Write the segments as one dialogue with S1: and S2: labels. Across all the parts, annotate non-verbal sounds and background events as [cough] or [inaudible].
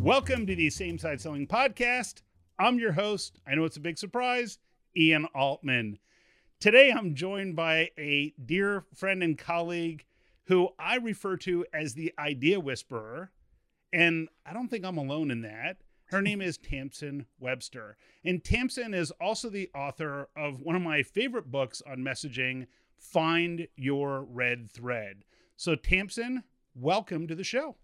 S1: Welcome to the Same Side Selling Podcast. I'm your host. I know it's a big surprise, Ian Altman. Today I'm joined by a dear friend and colleague who I refer to as the Idea Whisperer. And I don't think I'm alone in that. Her name is Tamsen Webster. And Tamsen is also the author of one of my favorite books on messaging, Find Your Red Thread. So, Tamsen, welcome to the show.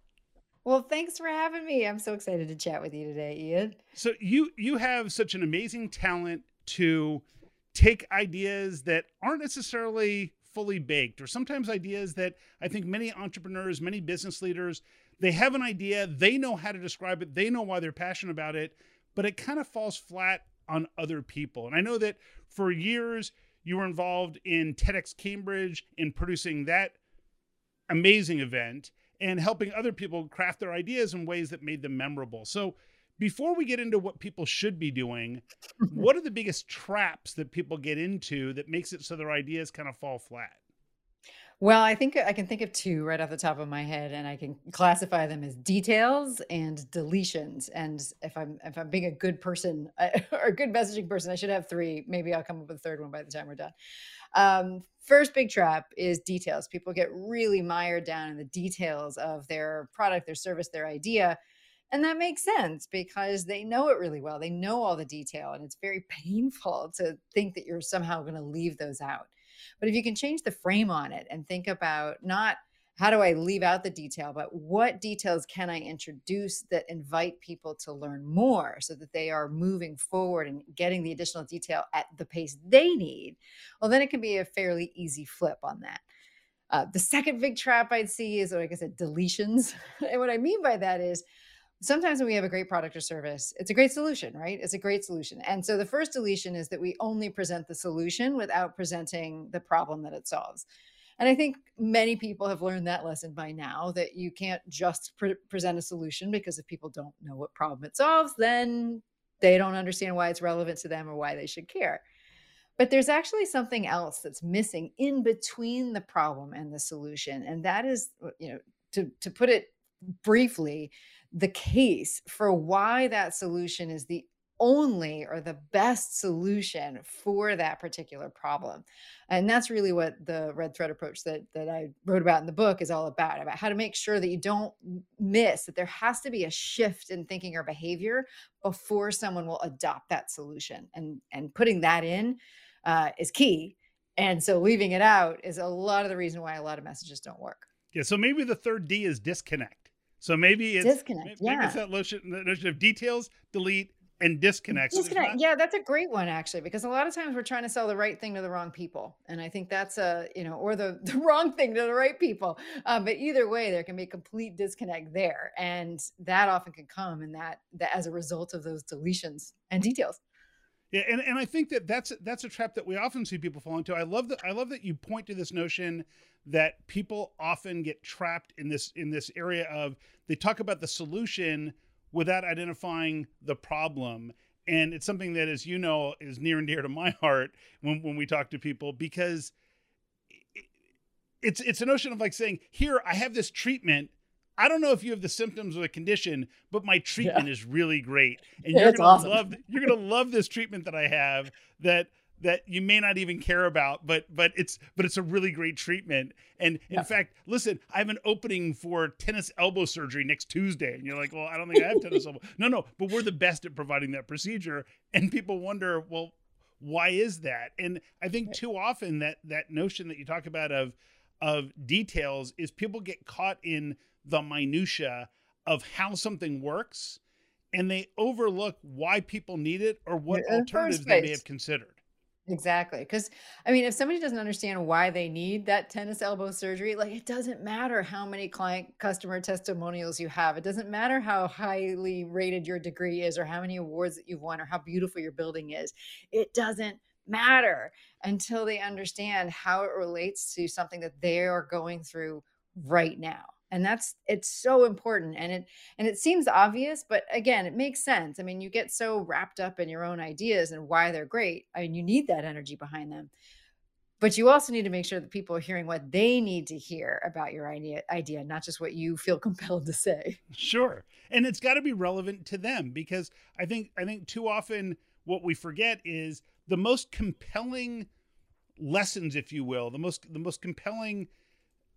S2: Well, thanks for having me. I'm so excited to chat with you today, Ian.
S1: So you you have such an amazing talent to take ideas that aren't necessarily fully baked or sometimes ideas that I think many entrepreneurs, many business leaders, they have an idea, they know how to describe it, they know why they're passionate about it, but it kind of falls flat on other people. And I know that for years you were involved in TEDx Cambridge in producing that amazing event and helping other people craft their ideas in ways that made them memorable. So, before we get into what people should be doing, [laughs] what are the biggest traps that people get into that makes it so their ideas kind of fall flat?
S2: Well, I think I can think of two right off the top of my head, and I can classify them as details and deletions. And if I'm if I'm being a good person [laughs] or a good messaging person, I should have three. Maybe I'll come up with a third one by the time we're done. Um, first big trap is details. People get really mired down in the details of their product, their service, their idea. And that makes sense because they know it really well. They know all the detail, and it's very [laughs] painful to think that you're somehow going to leave those out. But if you can change the frame on it and think about not how do I leave out the detail, but what details can I introduce that invite people to learn more so that they are moving forward and getting the additional detail at the pace they need? Well, then it can be a fairly easy flip on that. Uh, the second big trap I'd see is, like I said, deletions. [laughs] and what I mean by that is sometimes when we have a great product or service, it's a great solution, right? It's a great solution. And so the first deletion is that we only present the solution without presenting the problem that it solves. And I think many people have learned that lesson by now that you can't just pre- present a solution because if people don't know what problem it solves, then they don't understand why it's relevant to them or why they should care. But there's actually something else that's missing in between the problem and the solution. And that is, uh, you know, to, to put it briefly, the case for why that solution is the only or the best solution for that particular problem and that's really what the red thread approach that that i wrote about in the book is all about about how to make sure that you don't miss that there has to be a shift in thinking or behavior before someone will adopt that solution and and putting that in uh, is key and so leaving it out is a lot of the reason why a lot of messages don't work
S1: yeah so maybe the third d is disconnect so maybe it's
S2: disconnect.
S1: Maybe
S2: yeah.
S1: it's that notion, notion of details, delete, and disconnect.
S2: Disconnect. Not- yeah, that's a great one actually, because a lot of times we're trying to sell the right thing to the wrong people, and I think that's a you know, or the [laughs] the wrong thing to the right people. Um, but either way, there can be a complete disconnect there, and that often can come and that that as a result of those deletions and details.
S1: Yeah, and, and I think that that's that's a trap that we often see people fall into. I love that I love that you point to this notion that people often get trapped in this in this area of they talk about the solution without identifying the problem. And it's something that, as you know, is near and dear to my heart when, when we talk to people because it's it's a notion of like saying, here, I have this treatment. I don't know if you have the symptoms of the condition, but my treatment yeah. is really great. And yeah, [laughs] you're gonna awesome. love you're gonna love this treatment that I have that that you may not even care about but but it's but it's a really great treatment. And in yeah. fact listen i have an opening for tennis elbow surgery next tuesday. And you're like well i don't think i have tennis elbow. No no but we're the best at providing that procedure. And people wonder well why is that? And i think too often that that notion that you talk about of of details is people get caught in the minutia of how something works and they overlook why people need it or what alternatives they may have considered
S2: Exactly. Because, I mean, if somebody doesn't understand why they need that tennis elbow surgery, like it doesn't matter how many client customer testimonials you have. It doesn't matter how highly rated your degree is or how many awards that you've won or how beautiful your building is. It doesn't matter until they understand how it relates to something that they are going through right now and that's it's so important and it and it seems obvious but again it makes sense i mean you get so wrapped up in your own ideas and why they're great i mean you need that energy behind them but you also need to make sure that people are hearing what they need to hear about your idea, idea not just what you feel [laughs] compelled to say.
S1: Sure. And it's got to be relevant to them because I think I think too often what we forget is the most compelling lessons if you will, the most the most compelling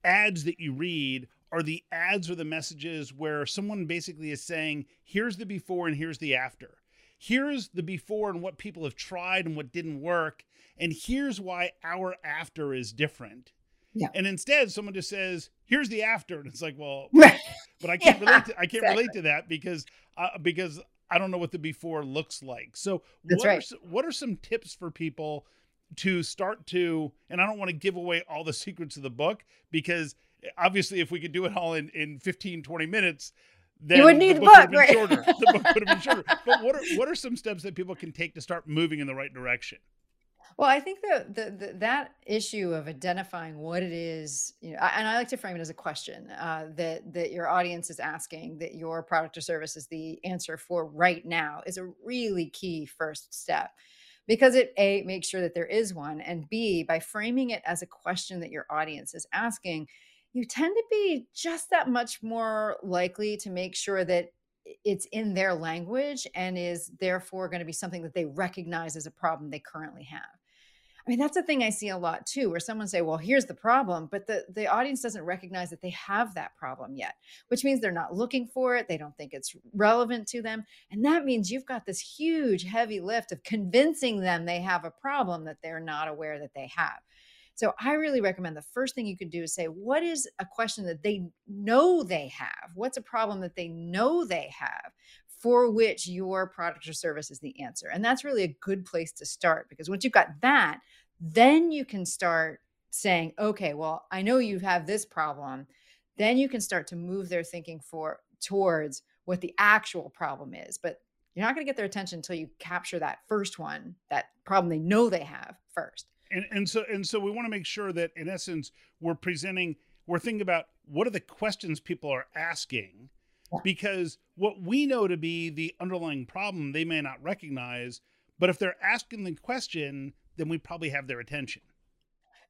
S1: ads that you read are the ads or the messages where someone basically is saying, here's the before and here's the after. Here's the before and what people have tried and what didn't work and here's why our after is different. Yeah. And instead, someone just says, "Here's the after," and it's like, well, [laughs] but I can't yeah, relate. To, I can't exactly. relate to that because uh, because I don't know what the before looks like. So, That's what right. are what are some tips for people to start to? And I don't want to give away all the [laughs] secrets of the book because obviously, if we could do it all in in 15, 20 minutes. Then
S2: you would need [laughs] the book, book right?
S1: shorter. the book would have been shorter. But what are what are some steps that people can take to start moving in the right direction?
S2: Well, I think that the, the, that issue of identifying what it is, you know, and I like to frame it as a question uh, that that your audience is asking, that your product or service is the answer for right now, is a really key first step, because it a makes sure that there is one, and b by framing it as a question that your audience is asking, you tend to be just that much more likely to make sure that it's in their language and is therefore going to be something that they recognize as a problem they currently have. I mean, that's a thing I see a lot too, where someone say, "Well, here's the problem," but the the audience doesn't recognize that they have that problem yet, which means they're not looking for it. They don't think it's relevant to them, and that means you've got this huge, heavy lift of convincing them they have a problem that they're not aware that they have. So I really recommend the first thing you can do is say, what is a question that they know they have? What's a problem that they know they have for which your product or service is the answer? And that's really a good place to start because once you've got that, then you can start saying, okay, well, I know you have this problem. Then you can start to move their thinking for towards what the actual problem is. But you're not going to get their attention until you capture that first one, that problem they know they have first
S1: and and so and so we want to make sure that in essence we're presenting we're thinking about what are the questions people are asking because what we know to be the underlying problem they may not recognize but if they're asking the question then we probably have their attention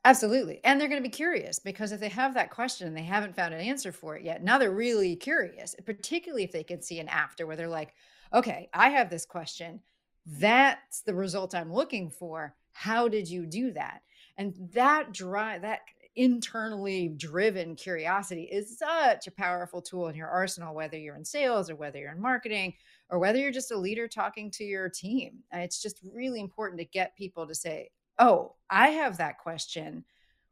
S2: Absolutely. And they're going to be curious because if they have that question and they haven't found an answer for it yet, now they're really curious, particularly if they can see an after where they're like, okay, I have this question. That's the result I'm looking for how did you do that? And that drive that internally driven curiosity is such a powerful tool in your arsenal whether you're in sales or whether you're in marketing or whether you're just a leader talking to your team. It's just really important to get people to say oh i have that question.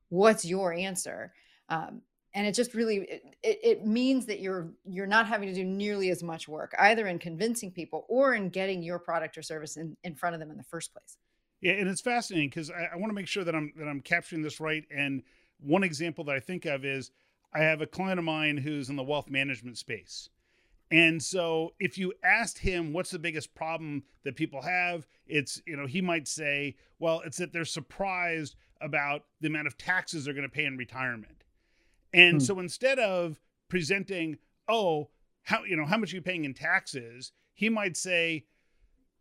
S2: What's your answer? Um, and it just really it, it means that you're you're not having to do nearly as much work either in convincing people or in getting your product or service in, in front of them in the first place
S1: yeah, and it's fascinating because I, I want to make sure that I'm that I'm capturing this right. And one example that I think of is I have a client of mine who's in the wealth management space. And so if you asked him what's the biggest problem that people have, it's, you know, he might say, well, it's that they're surprised about the amount of taxes they're going to pay in retirement. And hmm. so instead of presenting, oh, how, you know, how much are you paying in taxes? He might say,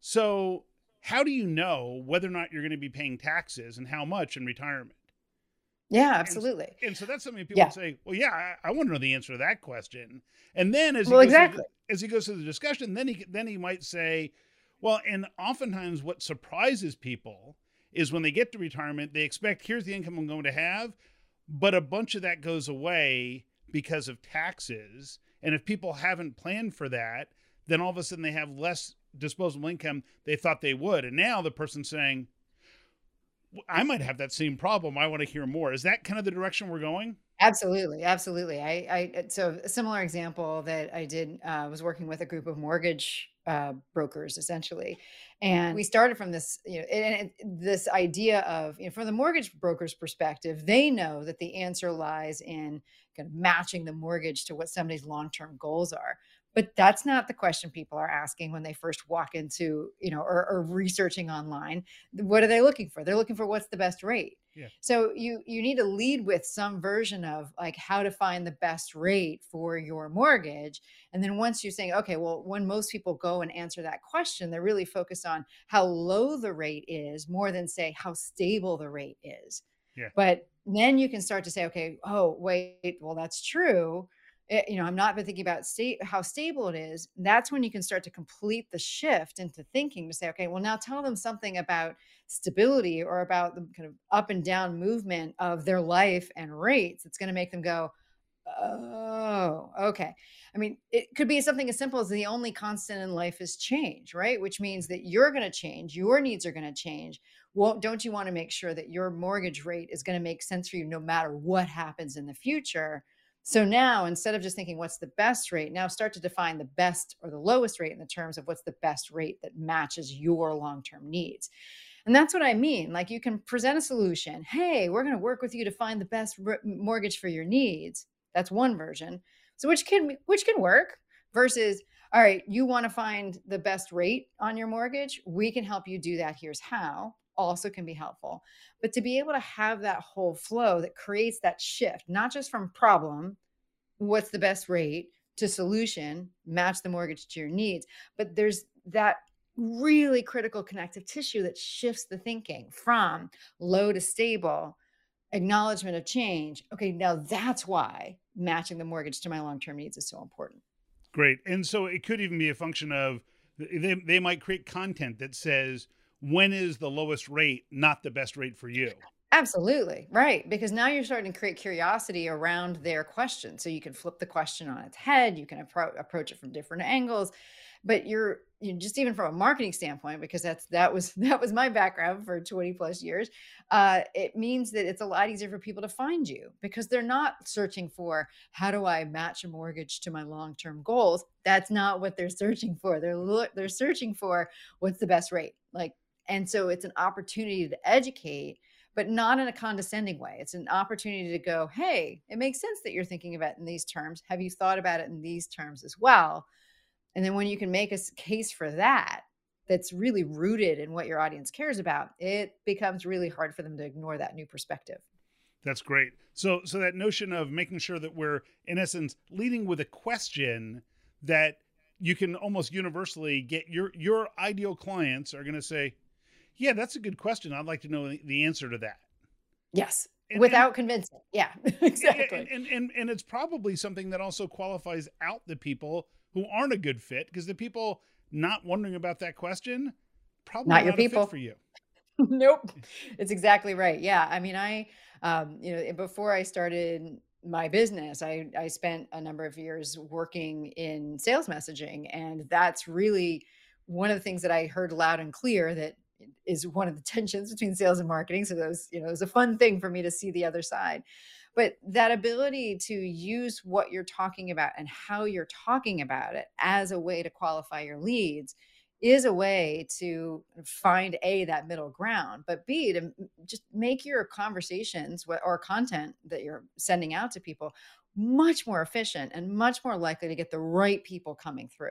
S1: so how do you know whether or not you're going to be paying taxes and how much in retirement?
S2: Yeah, absolutely.
S1: And, and so that's something people yeah. say, well, yeah, I, I, want to know the answer to that question. And then as
S2: well, he goes exactly.
S1: the, as he goes through the discussion, then he then he might say, well, and oftentimes what surprises people is when they get to retirement, they expect here's the income I'm going to have, but a bunch of that goes away because of taxes. And if people haven't planned for that, then all of a sudden they have less disposable income they thought they would. And now the person's saying, I might have that same problem. I want to hear more. Is that kind of the direction we're going?
S2: Absolutely, absolutely. I, I so a similar example that I did uh, was working with a group of mortgage uh, brokers, essentially, and we started from this, you know, and, this idea of, you know, from the mortgage broker's perspective, they know that the answer lies in kind of matching the mortgage to what somebody's long-term goals are but that's not the question people are asking when they first walk into you know or, or, researching online what are they looking for they're looking for what's the best rate yeah. so you you need to lead with some version of like how to find the best rate for your mortgage and then once you're saying okay well when most people go and answer that question they're really focused on how low the rate is more than say how stable the rate is
S1: Yeah.
S2: But then you can start to say, okay, oh, wait, well, that's true. It, you know, I'm not thinking about how stable it is. That's when you can start to complete the shift into thinking to say, okay, well, now tell them something about stability or about the kind of up and down movement of their life and rates. It's going to make them go, oh, okay. I mean, it could be something as simple as the only constant in life is change, right? Which means that you're going to change, your needs are going to change. Well, don't you want to make sure that your mortgage rate is going to make sense for you no matter what happens in the future? So now instead of just thinking what's the best rate, now start to define the best or the lowest rate in the terms of what's the best rate that matches your long term needs. And that's what I mean. Like you can present a solution. Hey, we're going to work with you to find the best mortgage for your needs. That's one version. So which can which can work versus all right, you want to find the best rate on your mortgage? We can help you do that. Here's how. Also can be helpful. But to be able to have that whole flow that creates that shift, not just from problem, what's the best rate, to solution, match the mortgage to your needs, but there's that really critical connective tissue that shifts the thinking from low to stable acknowledgement of change. Okay, now that's why matching the mortgage to my long term needs is so important.
S1: Great. And so it could even be a function of they, they might create content that says, when is the lowest rate not the best rate for you?
S2: Absolutely. Right. Because now you're starting to create curiosity around their question. So you can flip the question on its head, you can appro- approach it from different angles but you're you know, just even from a marketing standpoint because that's that was [laughs] that was my background for 20 plus years uh, it means that it's a lot easier for people to find you because they're not searching for how do i match a mortgage to my long-term goals that's not what they're searching for they're look they're searching for what's the best rate like and so it's an opportunity to educate but not in a condescending way it's an opportunity to go hey it makes sense that you're thinking about it in these terms have you thought about it in these terms as well and then when you can make a case for that, that's really rooted in what your audience cares about, it becomes really hard for them to ignore that new perspective.
S1: That's great. So so that notion of making sure that we're in essence leading with a question that you can almost universally get your your ideal clients are going to say, "Yeah, that's a good question. I'd like to know the answer to that."
S2: Yes. And, without and, convincing. [laughs] Yeah, exactly.
S1: And, and and and it's probably something that also qualifies out the people who aren't a good fit because the people not wondering about that question probably not, not your people for you. [laughs]
S2: nope, it's exactly right. Yeah, I mean, I, um, you know, before I started my business, I I spent a number of years working in sales messaging, and that's really one of the things that I heard loud and clear that is one of the [laughs] tensions between sales and marketing. So that was, you know, it was a fun thing for me to see the other side but that ability to use what you're talking about and how you're talking about it as a way to qualify your leads is a way to find a that middle ground but b to just make your conversations or content that you're sending out to people much more efficient and much more likely to get the right people coming through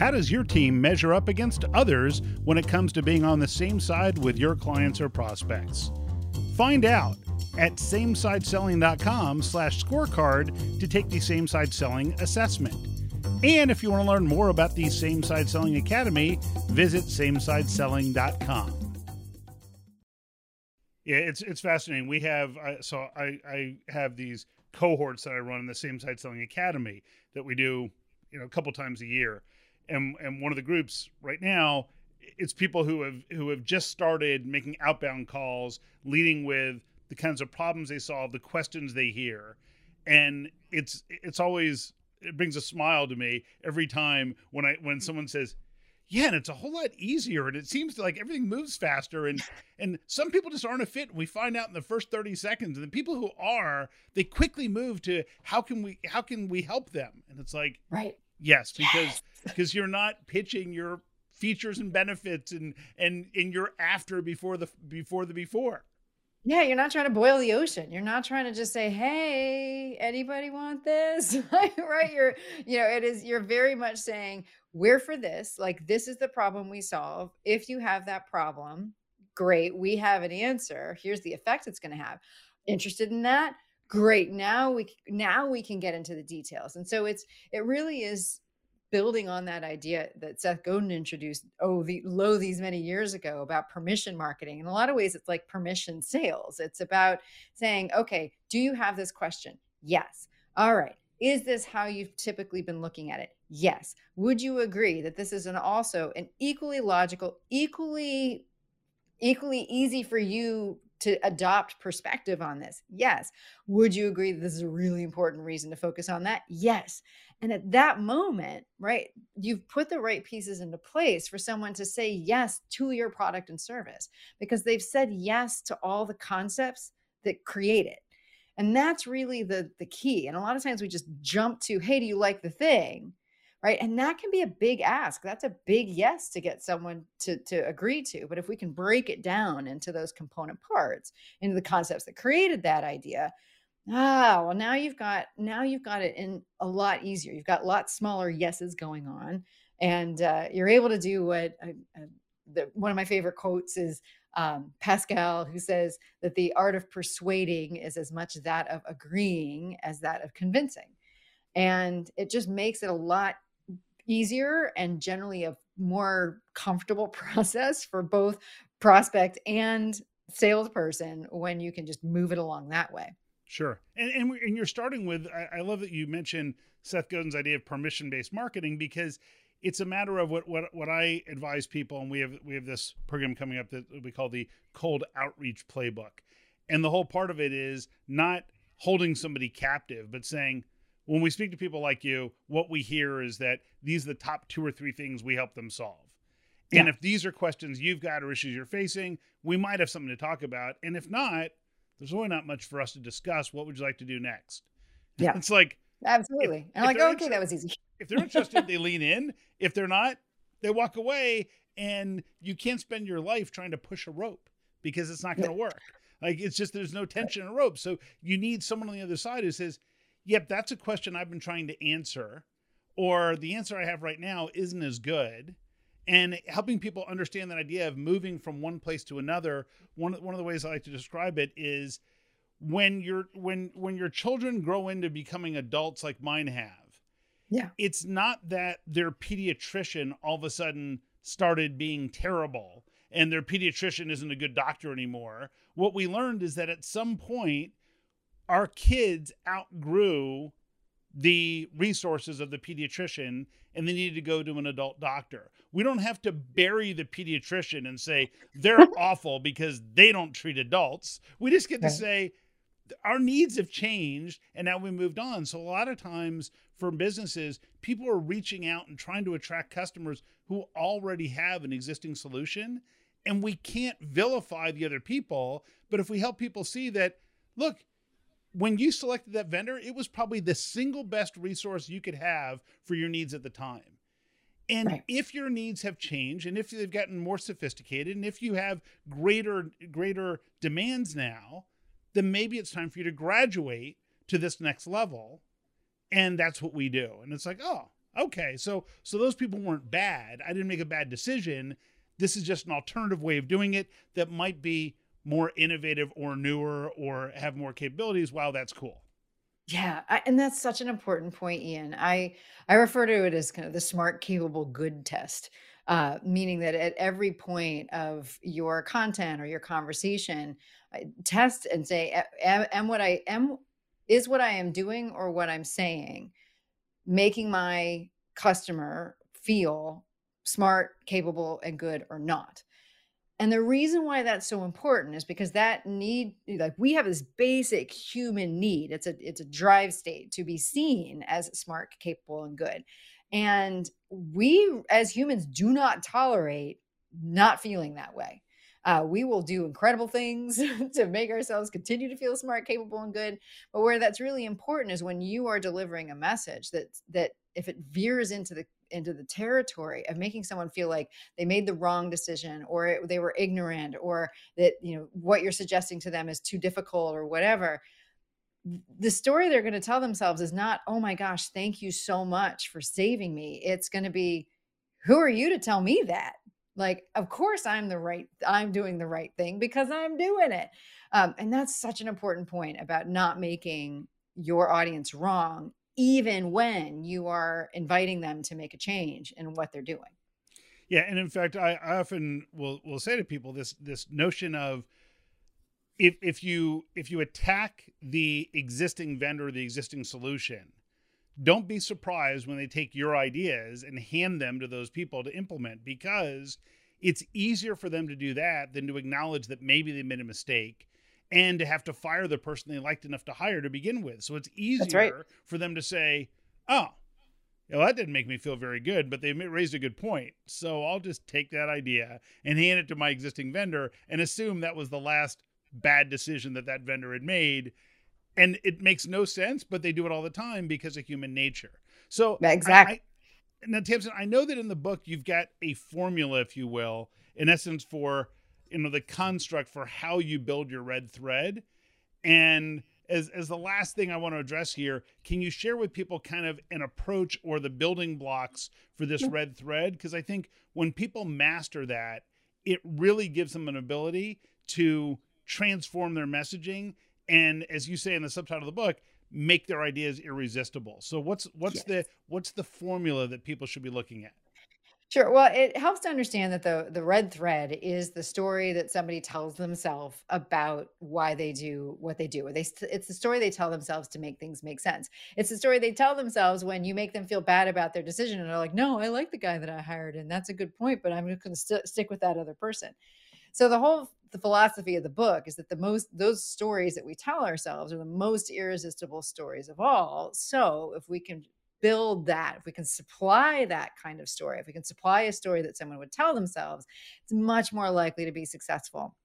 S1: how does your team measure up against others when it comes to being on the same side with your clients or prospects? Find out at samesideselling.com slash scorecard to take the Same Side Selling assessment. And if you want to learn more about the Same Side Selling Academy, visit samesideselling.com. Yeah, it's it's fascinating. We have uh, so I I have these cohorts that I run in the Same Side Selling Academy that we do, you know, a couple times a year and and one of the groups right now it's people who have who have just started making outbound calls leading with the kinds of problems they solve the questions they hear. And it's it's always it brings a smile to me every time when i when someone says yeah and it's a whole lot easier and it seems like everything moves faster and [laughs] and some people just aren't a fit. We find out in the first 30 seconds and the people who are they quickly move to how can we how can we help them? And it's like
S2: right
S1: Yes, because yes. [laughs] because you're not pitching your features and benefits and and and you're after before the before the before.
S2: Yeah, you're not trying to boil the ocean. You're not trying to just say, "Hey, anybody want this?" [laughs] right? You're, you know, it is. You're very much saying, "We're for this. Like, this is the problem we solve. If you have that problem, great. We have an answer. Here's the effect it's going to have. Interested in that? Great now we now we can get into the details and so it's it really is building on that idea that Seth Godin introduced, oh, the low these many years ago about permission marketing. In a lot of ways, it's like permission sales. It's about saying, okay, do you have this question? Yes. All right. Is this how you've typically been looking at it? Yes. Would you agree that this is an also an equally logical, equally equally easy for you to adopt perspective on this? Yes. Would you agree that this is a really important reason to focus on that? Yes. And at that moment, right, you've put the right pieces into place for someone to say yes to your product and service because they've said yes to all the concepts that create it. And that's really the the key. And a lot of times we just jump to, "Hey, do you like the thing?" Right and that can be a big ask that's a big yes to get someone to to agree to but if we can break it down into those component parts into the concepts that created that idea ah well now you've got now you've got it in a lot easier you've got a lot smaller yeses going on and uh, you're able to do what uh, uh, the, one of my favorite quotes is um, Pascal, who says that the art of persuading is as much that of agreeing as that of convincing. And it just makes it a lot easier and generally a more comfortable [laughs] process for both prospect and salesperson when you can just move it along that way.
S1: Sure. And, and, and you're starting with, I, I love that you mentioned Seth Godin's idea of permission based marketing because it's a matter of what, what, what I advise people. And we have, we have this program coming up that we call the cold outreach playbook. And the whole part of it is not holding somebody captive, but saying, when we speak to people like you, what we hear is that these are the top two or three things we help them solve. And if these are questions you've got or issues you're facing, we might have something to talk about. And if not, there's really not much for us to discuss. What would you like to do next? [laughs]
S2: Yeah.
S1: It's like
S2: absolutely. If, and like, okay, that was easy. [laughs]
S1: if they're interested, they lean in. If they're not, they walk away. And you can't spend your life trying to push a rope because it's not going to work. Like it's just there's no tension in a rope. So you need someone on the other side who says, yep, that's a question I've been trying to answer, or the answer I have right now isn't as good. And helping people understand that idea of moving from one place to another. One, one of the ways I like to describe it is when your when when your children grow into becoming adults like mine have.
S2: Yeah.
S1: It's not that their pediatrician all of a sudden started being terrible and their pediatrician isn't a good doctor anymore. What we learned is that at some point our kids outgrew the resources of the pediatrician and they needed to go to an adult doctor. We don't have to bury the pediatrician and say they're [laughs] awful because they don't treat adults. We just get to say our needs have changed and now we moved on. So a lot of times for businesses, people are reaching out and trying to attract customers who already have an existing solution and we can't vilify the other people, but if we help people see that look, when you selected that vendor, it was probably the single best resource you could have for your needs at the time. And right. if your needs have changed and if they've gotten more sophisticated and if you have greater greater demands now, then maybe it's time for you to graduate to this next level. And that's what we do. And it's like, "Oh, okay. So so those people weren't bad. I didn't make a bad decision. This is just an alternative way of doing it that might be more innovative or newer or have more capabilities, wow, that's cool.
S2: Yeah, I, and that's such an important point, Ian. I I refer to it as kind of the smart, capable, good test, uh, meaning that at every point of your content or your conversation, I test and say, am, am what I am is what I am doing or what I'm saying, making my customer feel smart, capable, and good or not. And the reason why that's so important is because that need, like we have this basic human need. It's a it's a drive state to be seen as smart, capable, and good. And we as humans do not tolerate not feeling that way. Uh, we will do incredible things [laughs] to make ourselves continue to feel smart, capable, and good. But where that's really important is when you are delivering a message that that if it veers into the into the territory of making someone feel like they made the wrong decision or it, they were ignorant or that you know what you're suggesting to them is too difficult or whatever the story they're going to tell themselves is not oh my gosh thank you so much for saving me. It's going to be who are you to tell me that? Like of course i'm the right i'm doing the right thing because i'm doing it. Um, and that's such an important point about not making your audience wrong even when you are inviting them to make a change in what they're doing.
S1: Yeah, and in fact, I, I often will will say to people this this notion of if if you if you attack the existing vendor, the existing solution, don't be surprised when they take your ideas and hand them to those people to implement because it's easier for them to do that than to acknowledge that maybe they made a mistake and to have to fire the person they liked enough to hire to begin with. So it's easier right. for them to say, "Oh, well, that didn't make me feel very good, but they raised a good point. So I'll just take that idea and hand it to my existing vendor and assume that was the last bad decision that that vendor had made." And it makes no sense, but they do it all the time because of human nature. So
S2: exactly. I,
S1: now Tamsen, I know that in the book you've got a formula, if you will, in essence for you know the construct for how you build your red thread. And as as the last thing I want to address here, can you share with people kind of an approach or the building blocks for this red thread? Because I think when people master that, it really gives them an ability to transform their messaging and as you say in the subtitle of the book make their ideas irresistible. So what's what's yes. the what's the formula that people should be looking at?
S2: Sure. Well, it helps to understand that the the red thread is the story that somebody tells themselves about why they do what they do. They it's the story they tell themselves to make things make sense. It's the story they tell themselves when you make them feel bad about their decision and they're like, "No, I like the guy that I hired and that's a good point, but I'm going to st- stick with that other person." So the whole the philosophy of the book is that the most those stories that we tell ourselves are the most irresistible stories of all. So if we can build that, if we can supply that kind of story, if we can supply a story that someone would tell themselves, it's much more likely to be successful.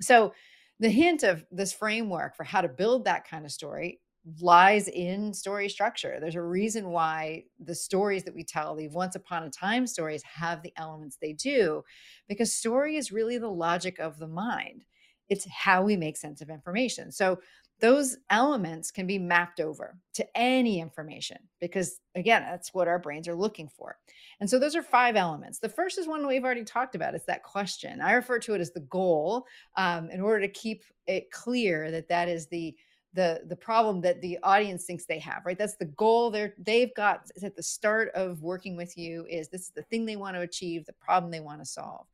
S2: So the hint of this framework for how to build that kind of story lies in story structure. There's a reason why the stories that we tell, the once upon a time stories, have the elements they do, because story is really the logic of the mind. It's how we make sense of information. So those elements can be mapped over to any information because again that's what our brains are looking for. And so those are five elements. The first is one we've already talked about. It's that question. I refer to it as the goal um, in order to keep it clear that that is the the the problem that the audience thinks they have right? That's the goal they're they've got. At the start of working with you is this is the thing they want to achieve the problem they want to solve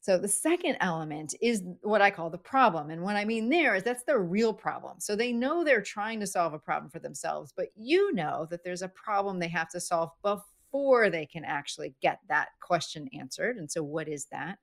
S2: so the second element is what i call the problem and what i mean there is that's the real problem. So they know they're trying to solve a problem for themselves but you know that there's a problem they have to solve before they can actually get that question answered and so what is that?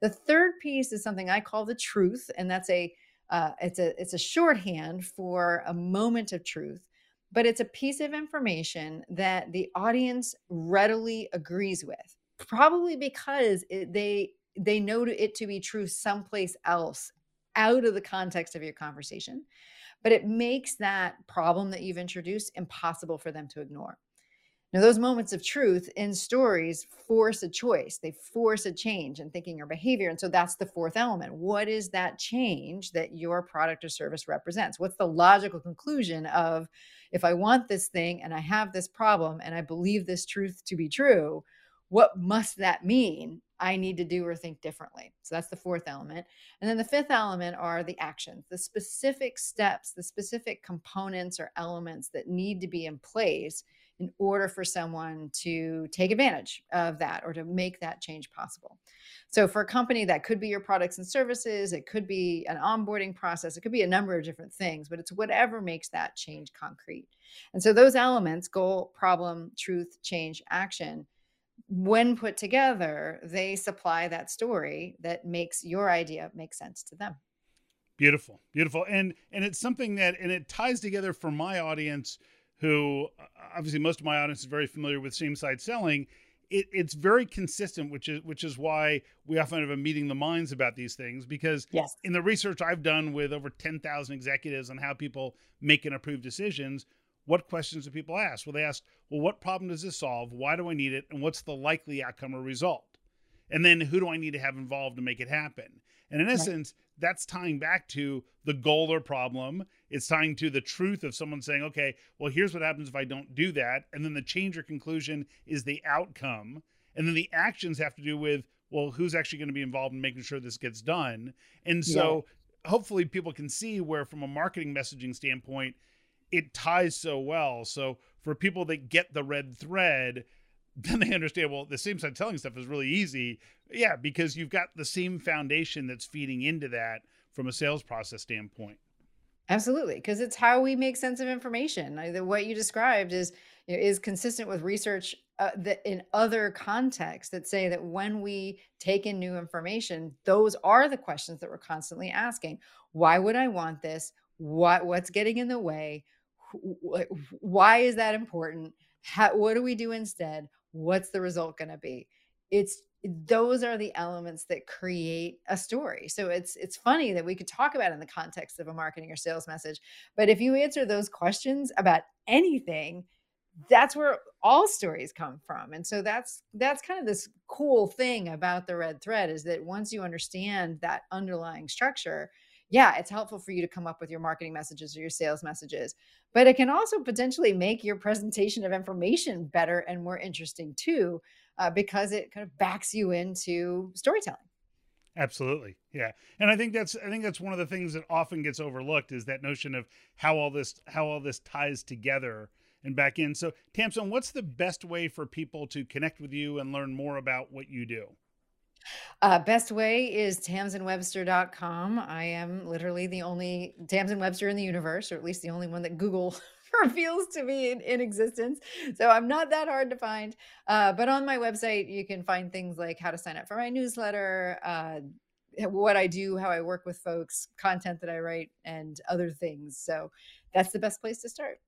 S2: The third piece is something i call the truth and that's a uh, it's a it's a shorthand for a moment of truth, but it's a piece of information that the audience readily agrees with, probably because it, they they know it to be true someplace else out of the context of your conversation but it makes that problem that you've introduced impossible for them to ignore now, those moments of truth in stories force a choice. They force a change in thinking or behavior. And so that's the fourth element. What is that change that your product or service represents? What's the logical conclusion of if I want this thing and I have this problem and I believe this truth to be true, what must that mean I need to do or think differently? So that's the fourth element. And then the fifth element are the actions, the specific steps, the specific components or elements that need to be in place in order for someone to take advantage of that or to make that change possible. So, for a company, that could be your products and services, it could be an onboarding process, it could be a number of different things, but it's whatever makes that change concrete. And so, those elements goal, problem, truth, change, action when put together, they supply that story that makes your idea make sense to them.
S1: Beautiful, beautiful, and and it's something that and it ties together for my audience who uh, obviously most of my audience is very familiar with same side selling. It, it's very consistent, which is which is why we often have a meeting the minds about these things. Because
S2: yes.
S1: in the research I've done with over ten thousand executives on how people make and approve decisions, what questions do people ask? Well, they ask, well, what problem does this solve? Why do I need it? And what's the likely outcome or result? And then who do I need to have involved to make it happen? And in essence, right. that's tying back to the goal or problem. It's tying to the truth of someone saying, okay, well, here's what happens if I don't do that. And then the change or conclusion is the outcome. And then the actions have to do with, well, who's actually going to be involved in making sure this gets done. And so yeah. hopefully people can see where, from a marketing messaging standpoint, it ties so well. So for people that get the red thread, [laughs] then they understand well the same side selling stuff is really easy. Yeah because you've got the same foundation that's feeding into that from a sales process standpoint.
S2: Absolutely because it's how we make sense of information. What you described is is consistent with research uh, that in other contexts that say that when we take in new information those are the questions that we're constantly asking. Why would i want this? What what's getting in the way why is that important? How, what do we do instead? What's the result going to be? It's those are the elements that create a story. So it's it's funny that we could talk about in the context of a marketing or sales message but if you answer those questions about anything that's where all stories come from. And so that's that's kind of this cool thing about the red thread is that once you understand that underlying structure yeah, it's helpful for you to come up with your marketing messages or your sales messages, but it can also potentially make your presentation of information better and more interesting too, uh, because it kind of backs you into storytelling.
S1: Absolutely. Yeah. And I think that's I think that's one of the things that often gets overlooked is that notion of how all this how all this ties together and back in. So Tamsen, what's the best way for people to connect with you and learn more about what you do?
S2: Uh, best way is tamsenwebster.com. I am literally the only Tamsen Webster in the universe, or at least the only one that Google [laughs] reveals to me in, in, existence. So I'm not that hard to find. Uh, but on my website, you can find things like how to sign up for my newsletter, uh, what I do, how I work with folks, content that I write, and other things. So that's the best place to start.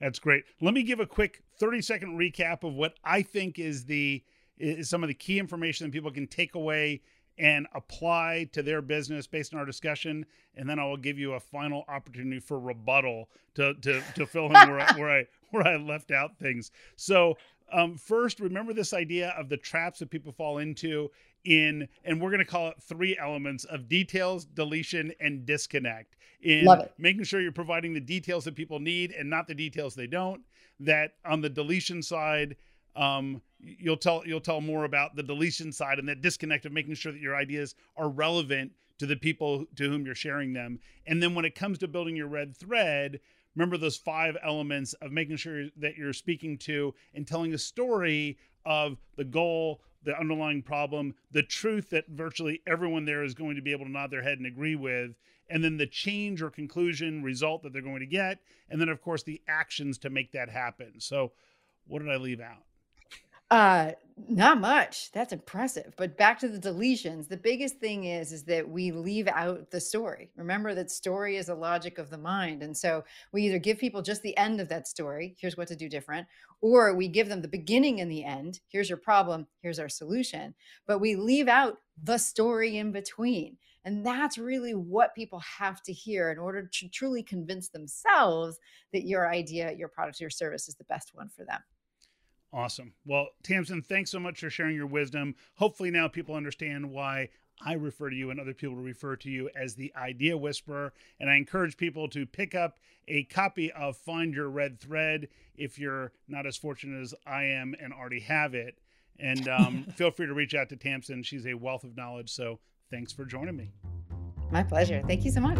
S1: That's great. Let me give a quick 30 second recap of what I think is the is some of the key information that people can take away and apply to their business based on our discussion. And then I will give you a final opportunity for rebuttal to to, to fill in where, I, where I [laughs] where I left out things. So um, first, remember this idea of the traps that people fall into in, and we're going to call it three elements of details, deletion, and disconnect. In making sure you're providing the details that people need and not the details they don't. That on the deletion side, um, you'll tell you'll tell more about the deletion side and that disconnect of making sure that your ideas are relevant to the people to whom you're sharing them. And then when it comes to building your red thread, remember those five elements of making sure that you're speaking to and telling a story of the goal, the underlying problem, the truth that virtually everyone there is going to be able to nod their head and agree with, and then the change or conclusion result that they're going to get, and then of course the actions to make that happen. So, what did I leave out?
S2: Uh, not much. That's impressive. But back to the deletions, the biggest thing is is that we leave out the story. Remember that story is a logic of the mind. And so we either give people just the end of that story, here's what to do different, or we give them the beginning and the end, here's your problem, here's our solution. But we leave out the story in between. And that's really what people have to hear in order to truly convince themselves that your idea, your product, your service is the best one for them.
S1: Awesome. Well, Tamsen, thanks so much for sharing your wisdom. Hopefully, now people understand why I refer to you and other people refer to you as the Idea Whisperer. And I encourage people to pick up a copy of Find Your Red Thread if you're not as fortunate as I am and already have it. And um, [laughs] feel free to reach out to Tamsen. She's a wealth of knowledge. So thanks for joining me.
S2: My pleasure. Thank you so much.